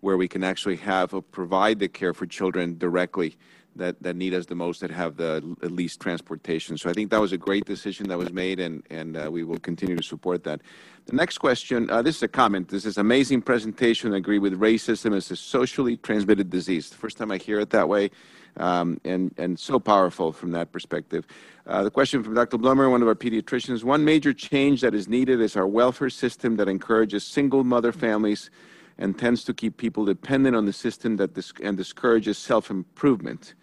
where we can actually have or provide the care for children directly that, that need us the most, that have the least transportation. So I think that was a great decision that was made, and, and uh, we will continue to support that. The next question, uh, this is a comment. This is amazing presentation. I agree with racism as a socially transmitted disease. The first time I hear it that way um, and, and so powerful from that perspective. Uh, the question from Dr. Blummer, one of our pediatricians, one major change that is needed is our welfare system that encourages single mother families and tends to keep people dependent on the system that dis- and discourages self-improvement.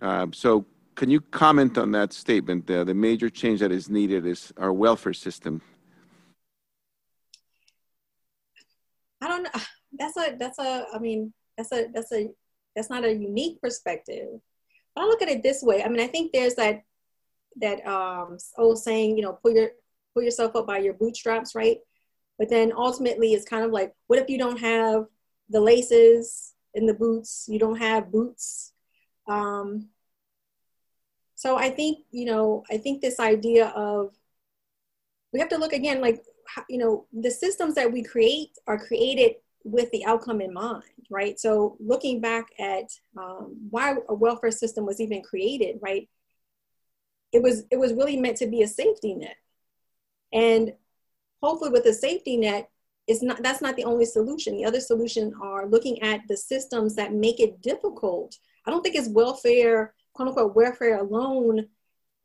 Uh, so can you comment on that statement? Uh, the major change that is needed is our welfare system. I don't know. That's a, that's a, I mean, that's a, that's a that's not a unique perspective. But I look at it this way. I mean, I think there's that that um, old saying, you know, pull your pull yourself up by your bootstraps, right? But then ultimately, it's kind of like, what if you don't have the laces in the boots? You don't have boots. Um, so I think you know, I think this idea of we have to look again, like you know, the systems that we create are created with the outcome in mind, right? So looking back at um, why a welfare system was even created, right? It was it was really meant to be a safety net, and hopefully with a safety net, it's not that's not the only solution. The other solution are looking at the systems that make it difficult. I don't think it's welfare, quote unquote, welfare alone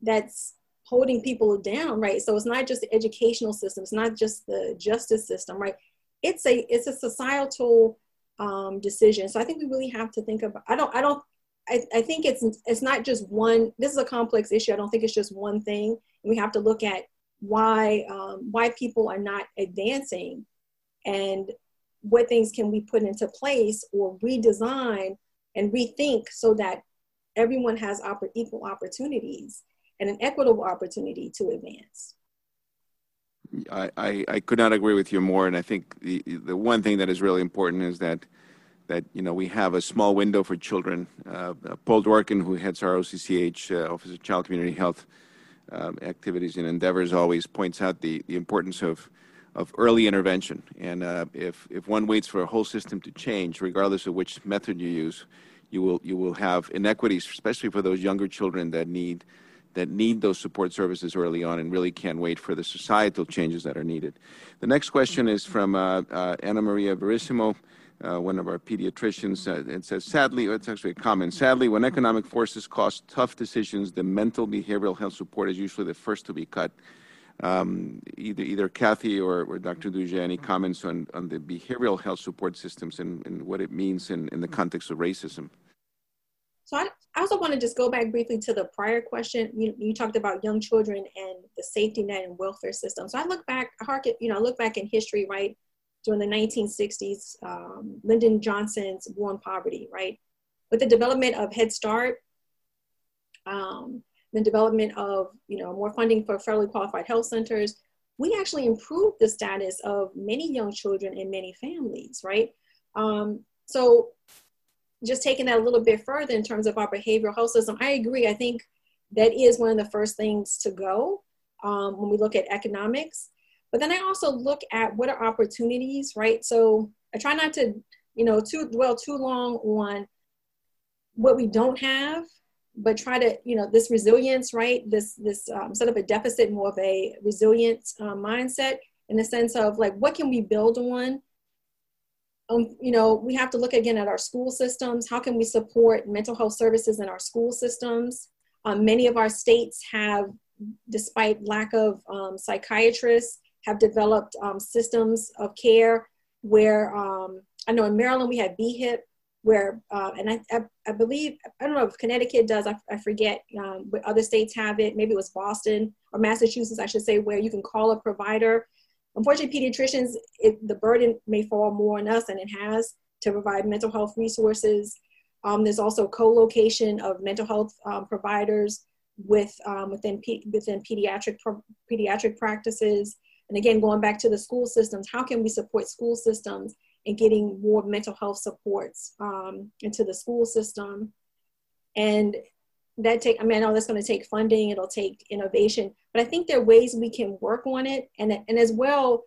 that's holding people down, right? So it's not just the educational system, it's not just the justice system, right? It's a it's a societal um, decision. So I think we really have to think about. I don't. I don't. I, I think it's it's not just one. This is a complex issue. I don't think it's just one thing. We have to look at why um, why people are not advancing, and what things can we put into place or redesign and rethink so that everyone has equal opportunities and an equitable opportunity to advance. I, I, could not agree with you more. And I think the, the one thing that is really important is that, that you know, we have a small window for children. Uh, Paul Dworkin, who heads our OCCH, uh, Office of Child Community Health um, activities and endeavors, always points out the, the importance of, of early intervention. And uh, if, if one waits for a whole system to change, regardless of which method you use, you will, you will have inequities, especially for those younger children that need that need those support services early on and really can't wait for the societal changes that are needed. The next question is from uh, uh, Anna Maria Verissimo, uh, one of our pediatricians. Uh, it says, sadly, it's actually a comment, sadly, when economic forces cause tough decisions, the mental behavioral health support is usually the first to be cut. Um, either, either Kathy or, or Dr. Dougé, any comments on, on the behavioral health support systems and, and what it means in, in the context of racism? So I, I also want to just go back briefly to the prior question. You, you talked about young children and the safety net and welfare system. So I look back, I you know, I look back in history, right? During the 1960s, um, Lyndon Johnson's War on Poverty, right? With the development of Head Start, um, the development of, you know, more funding for federally qualified health centers, we actually improved the status of many young children and many families, right? Um, so just taking that a little bit further in terms of our behavioral health system, I agree. I think that is one of the first things to go um, when we look at economics. But then I also look at what are opportunities, right? So I try not to, you know, too dwell too long on what we don't have, but try to, you know, this resilience, right? This this um, sort of a deficit, more of a resilient uh, mindset in the sense of like, what can we build on? Um, you know, we have to look again at our school systems. How can we support mental health services in our school systems? Um, many of our states have, despite lack of um, psychiatrists, have developed um, systems of care where um, I know in Maryland we have BHIPP, where uh, and I, I, I, believe I don't know if Connecticut does I, I forget um, but other states have it maybe it was Boston or Massachusetts I should say where you can call a provider unfortunately pediatricians it, the burden may fall more on us than it has to provide mental health resources um, there's also co-location of mental health um, providers with um, within within pediatric pediatric practices and again, going back to the school systems, how can we support school systems in getting more mental health supports um, into the school system? And that take, I mean, I know that's going to take funding, it'll take innovation, but I think there are ways we can work on it. And, and as well,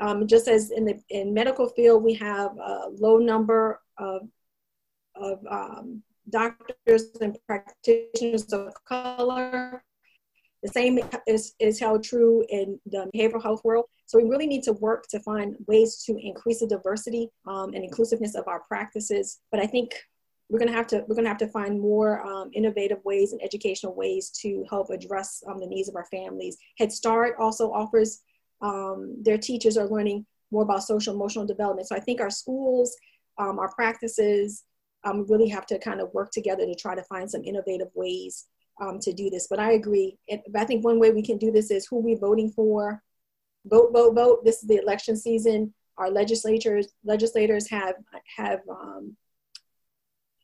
um, just as in the in medical field, we have a low number of, of um, doctors and practitioners of color the same is, is held true in the behavioral health world. So we really need to work to find ways to increase the diversity um, and inclusiveness of our practices. But I think we're going to have to we're going to have to find more um, innovative ways and educational ways to help address um, the needs of our families. Head Start also offers um, their teachers are learning more about social emotional development. So I think our schools, um, our practices, um, really have to kind of work together to try to find some innovative ways um, to do this. But I agree. It, I think one way we can do this is who we're voting for. Vote, vote, vote. This is the election season. Our legislators legislators have have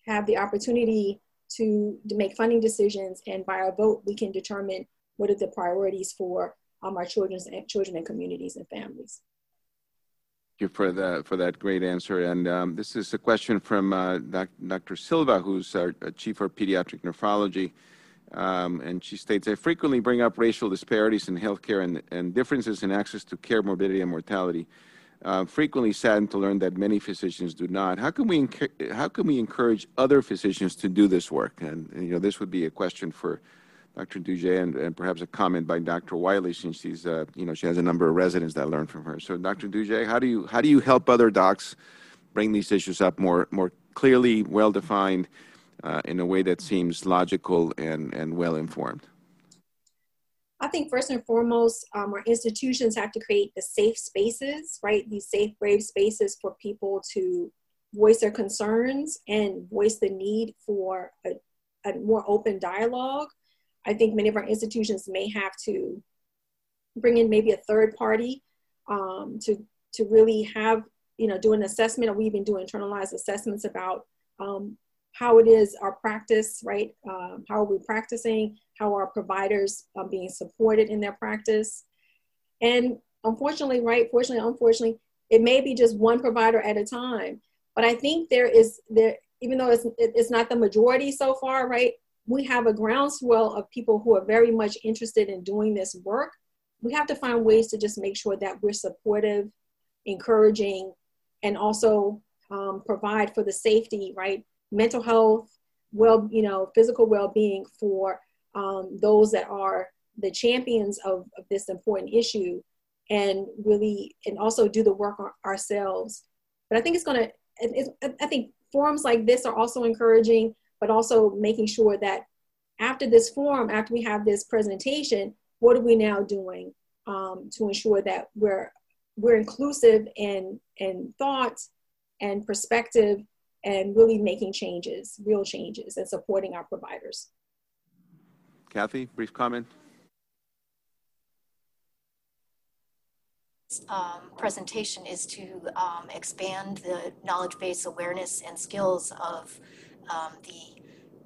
have the opportunity to, to make funding decisions, and by our vote, we can determine what are the priorities for um, our children's and children and communities and families. Thank you for that for that great answer. And um, this is a question from uh, Dr. Silva, who's our chief of pediatric nephrology. Um, and she states, I frequently bring up racial disparities in healthcare and, and differences in access to care, morbidity, and mortality. Uh, frequently saddened to learn that many physicians do not. How can we how can we encourage other physicians to do this work? And, and you know, this would be a question for Dr. Dougé and, and perhaps a comment by Dr. Wiley, since she's uh, you know she has a number of residents that learn from her. So, Dr. Dougé, how do you how do you help other docs bring these issues up more more clearly, well defined? uh, in a way that seems logical and, and well informed? I think first and foremost, um, our institutions have to create the safe spaces, right? These safe, brave spaces for people to voice their concerns and voice the need for a, a more open dialogue. I think many of our institutions may have to bring in maybe a third party um, to to really have you know do an assessment, or we even do internalized assessments about um, how it is our practice, right? Um, how are we practicing? How are providers um, being supported in their practice? And unfortunately, right? Fortunately, unfortunately, it may be just one provider at a time. But I think there is there, even though it's it's not the majority so far, right? We have a groundswell of people who are very much interested in doing this work. We have to find ways to just make sure that we're supportive, encouraging, and also um, provide for the safety, right, mental health, well, you know, physical well-being for um, those that are the champions of, of, this important issue and really and also do the work on ourselves. But i think it's going to i think forums like this are also encouraging but also making sure that after this forum after we have this presentation what are we now doing um, to ensure that we're we're inclusive in in thought and perspective and really making changes, real changes, and supporting our providers. Kathy, brief comment. Um, presentation is to um, expand the knowledge base awareness and skills of um, the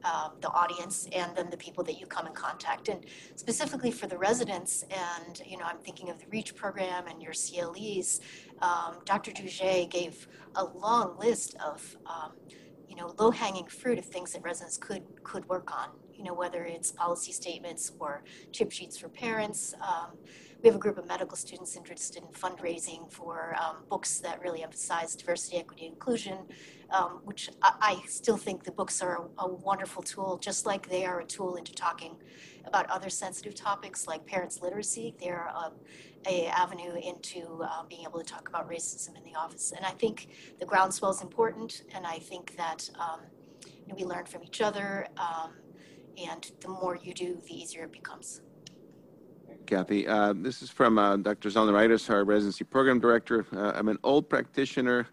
um, the audience and then the people that you come in contact. And specifically for the residents and you know i'm thinking of the reach program and your cles um, dr Dougé gave a long list of um, you know low hanging fruit of things that residents could could work on you know whether it's policy statements or tip sheets for parents. Um, we have a group of medical students interested in fundraising for um, books that really emphasize diversity, equity, inclusion, um, which I, I, still think the books are a, a, wonderful tool, just like they are a tool into talking about other sensitive topics like parents' literacy. They're a, a avenue into uh, being able to talk about racism in the office. And I think the groundswell is important, and I think that um, you know, we learn from each other, um, and the more you do, the easier it becomes. Kathy. Uh, this is from uh, Dr. Zalneraitis, our residency program director. Uh, I'm an old practitioner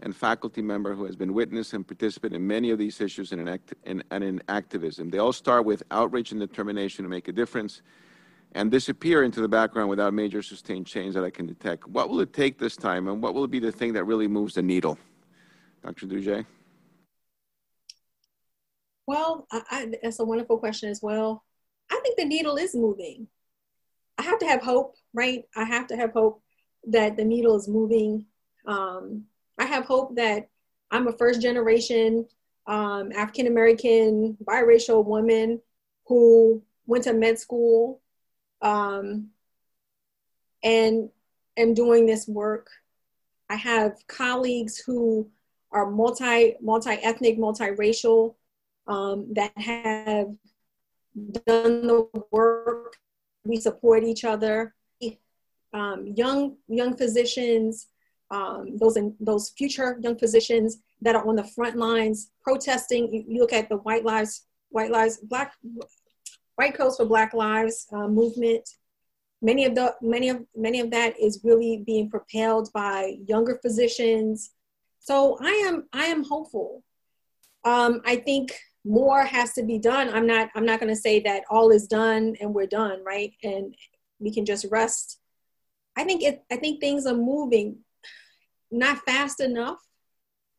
and faculty member who has been witness and participant in many of these issues and in, act- in, and in activism. They all start with outreach and determination to make a difference and disappear into the background without major sustained change that I can detect. What will it take this time, and what will be the thing that really moves the needle? Dr. Dougé? Well, I, I, that's a wonderful question as well. I think the needle is moving. I have to have hope, right? I have to have hope that the needle is moving. Um, I have hope that I'm a first generation um, African American biracial woman who went to med school um, and am doing this work. I have colleagues who are multi multi ethnic, multiracial um, that have done the work. We support each other. Um, young young physicians, um, those in, those future young physicians that are on the front lines protesting. You, you look at the White Lives White Lives Black White Coats for Black Lives uh, movement. Many of the many of many of that is really being propelled by younger physicians. So I am I am hopeful. Um, I think more has to be done. I'm not I'm not going to say that all is done and we're done, right? And we can just rest. I think it I think things are moving, not fast enough.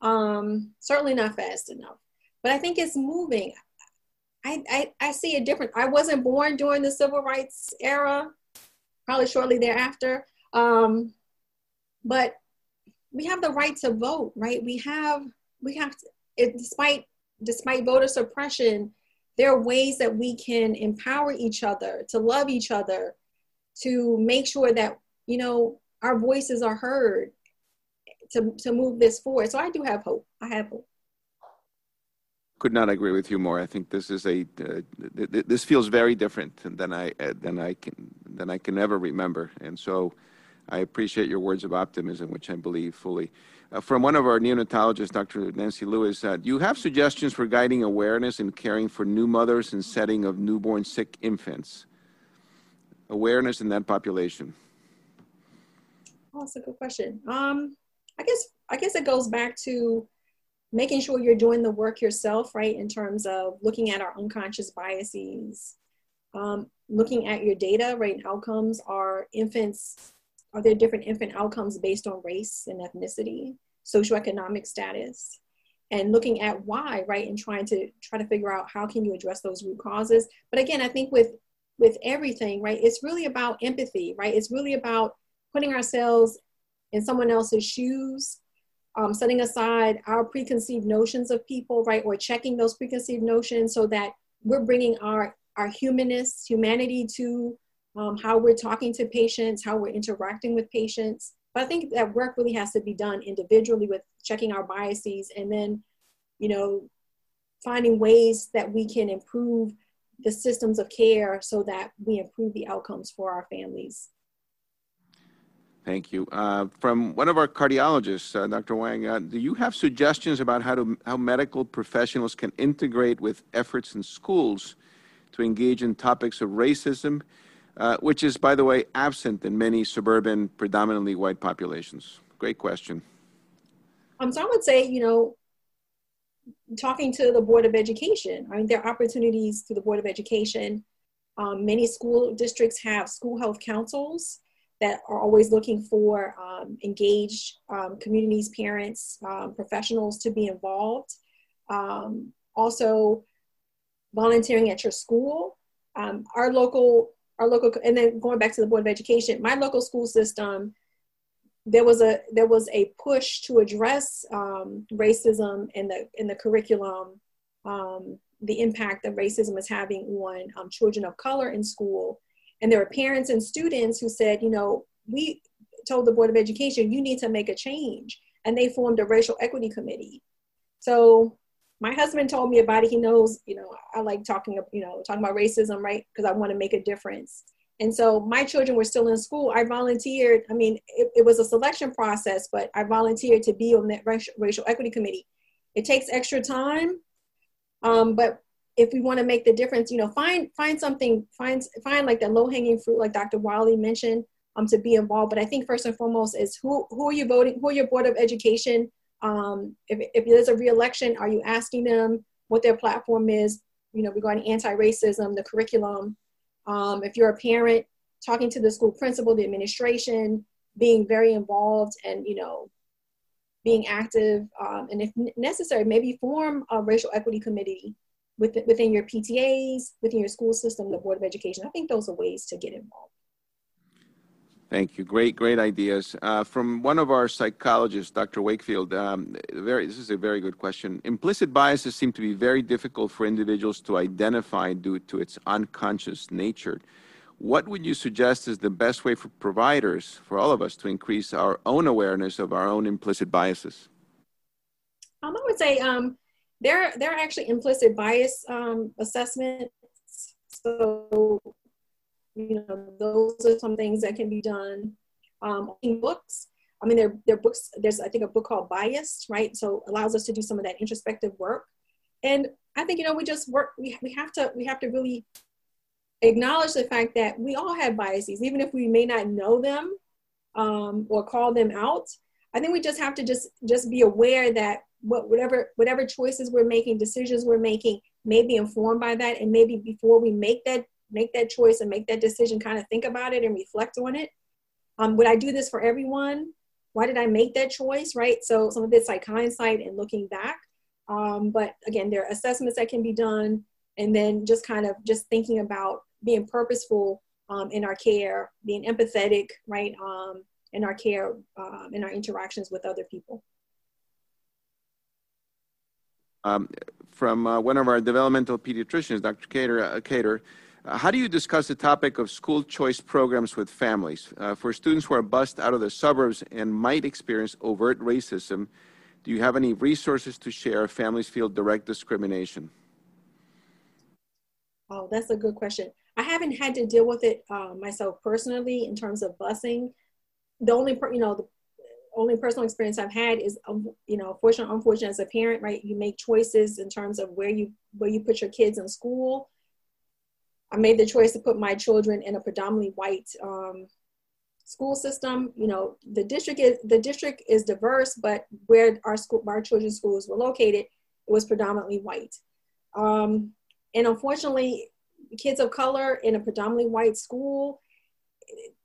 Um, certainly not fast enough, but I think it's moving. I, I, I see a different. I wasn't born during the civil rights era, probably shortly thereafter. Um, but we have the right to vote, right? We have we have to, it, despite despite voter suppression, there are ways that we can empower each other to love each other, to make sure that you know our voices are heard, to to move this forward. So I do have hope. I have hope could not agree with you more. I think this is a uh, this feels very different than I uh, than I can than I can ever remember, and so I appreciate your words of optimism, which I believe fully. Uh, from one of our neonatologists, Dr. Nancy Lewis, uh, do you have suggestions for guiding awareness and caring for new mothers and setting of newborn sick infants? Awareness in that population. Oh, that's a good question. Um, I guess I guess it goes back to making sure you're doing the work yourself, right, in terms of looking at our unconscious biases, um, looking at your data, right, outcomes. Are infants, are there different infant outcomes based on race and ethnicity, socioeconomic status? And looking at why, right, and trying to try to figure out how can you address those root causes. But again, I think with with everything, right, it's really about empathy, right? It's really about putting ourselves in someone else's shoes um, setting aside our preconceived notions of people, right, or checking those preconceived notions so that we're bringing our, our humanness, humanity to um, how we're talking to patients, how we're interacting with patients. But I think that work really has to be done individually with checking our biases and then, you know, finding ways that we can improve the systems of care so that we improve the outcomes for our families. Thank you. Uh, from one of our cardiologists, uh, Dr. Wang, uh, do you have suggestions about how to how medical professionals can integrate with efforts in schools to engage in topics of racism, uh, which is, by the way, absent in many suburban, predominantly white populations? Great question. Um, so I would say, you know, talking to the Board of Education. I mean, there are opportunities through the Board of Education. Um, many school districts have school health councils that are always looking for um, engaged um, communities, parents, um, professionals to be involved. Um, also, volunteering at your school. Um, our local, our local, and then going back to the Board of Education, my local school system, there was a there was a push to address um, racism in the in the curriculum, the impact that racism is having on children of color in school And there were parents and students who said, you know, we told the Board of Education, you need to make a change. And they formed a racial equity committee. So my husband told me about it. He knows, you know, I like talking, you know, talking about racism, right? Because I want to make a difference. And so my children were still in school. I volunteered. I mean, it, it was a selection process, but I volunteered to be on that racial, equity committee. It takes extra time, um, but if we want to make the difference, you know, find find something, find find like the low hanging fruit, like Dr. Wiley mentioned, um, to be involved. But I think first and foremost is who who are you voting? Who are your board of education? Um, if if there's a reelection, are you asking them what their platform is? You know, regarding anti-racism, the curriculum. Um, if you're a parent, talking to the school principal, the administration, being very involved, and you know, being active, um, and if necessary, maybe form a racial equity committee within, within your PTAs, within your school system, the Board of Education. I think those are ways to get involved. Thank you. Great, great ideas. Uh, from one of our psychologists, Dr. Wakefield, um, very, this is a very good question. Implicit biases seem to be very difficult for individuals to identify due to its unconscious nature. What would you suggest is the best way for providers, for all of us, to increase our own awareness of our own implicit biases? Um, I would say um, there, there are actually implicit bias um, assessments. So, you know, those are some things that can be done. Um, in books, I mean, there, there books, there's, I think, a book called Biased, right? So allows us to do some of that introspective work. And I think, you know, we just work, we, we have to, we have to really acknowledge the fact that we all have biases, even if we may not know them um, or call them out. I think we just have to just, just be aware that what whatever whatever choices we're making decisions we're making may be informed by that. And maybe before we make that make that choice and make that decision kind of think about it and reflect on it. Um, would i do this for everyone? Why did i make that choice right? So some of it's like hindsight and looking back. Um, but again there are assessments that can be done and then just kind of just thinking about being purposeful um, in our care being empathetic right? Um, in our care um, in our interactions with other people um, from uh, one of our developmental pediatricians, Dr. Cater, uh, Cater uh, how do you discuss the topic of school choice programs with families? Uh, for students who are bused out of the suburbs and might experience overt racism, do you have any resources to share if families feel direct discrimination? Oh, that's a good question. I haven't had to deal with it uh, myself personally in terms of busing. The only, you know, the only personal experience I've had is, um, you know, fortunate, or unfortunate as a parent, right? You make choices in terms of where you where you put your kids in school. I made the choice to put my children in a predominantly white um, school system. You know, the district is the district is diverse, but where our school, our children's schools were located, it was predominantly white. Um, and unfortunately, kids of color in a predominantly white school,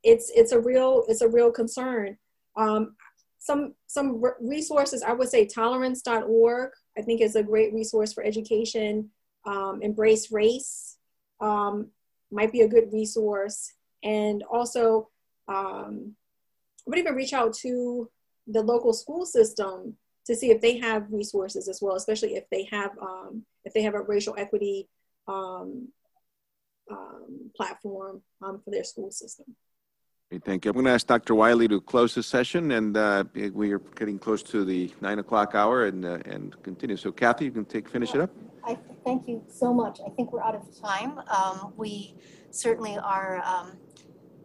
it's it's a real it's a real concern. Um, some some resources i would say tolerance.org i think is a great resource for education. Um, embrace race um, might be a good resource. And also um, i would even reach out to the local school system to see if they have resources as well especially if they have um, if they have a racial equity um, um, platform for their school system Great, thank you. I'm going to ask Dr. Wiley to close the session, and uh, we are getting close to the nine o'clock hour, and uh, and continue. So, Kathy, you can take finish it up. I thank you so much. I think we're out of time. Um, we certainly are um,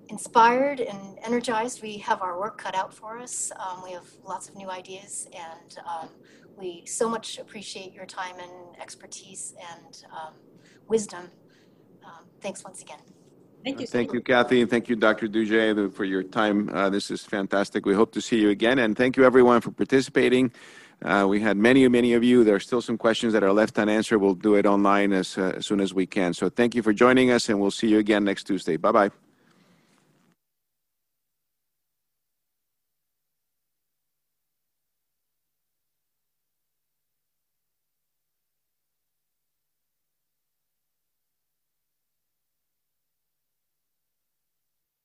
inspired and energized. We have our work cut out for us. Um, we have lots of new ideas, and um, we so much appreciate your time and expertise and um, wisdom. Um, thanks once again. Thank you. Thank you, Kathy, and thank you, Dr. Dougé, for your time. Uh, this is fantastic. We hope to see you again, and thank you, everyone, for participating. Uh, we had many, many of you. There are still some questions that are left unanswered. We'll do it online as, uh, as soon as we can. So thank you for joining us, and we'll see you again next Tuesday. Bye bye.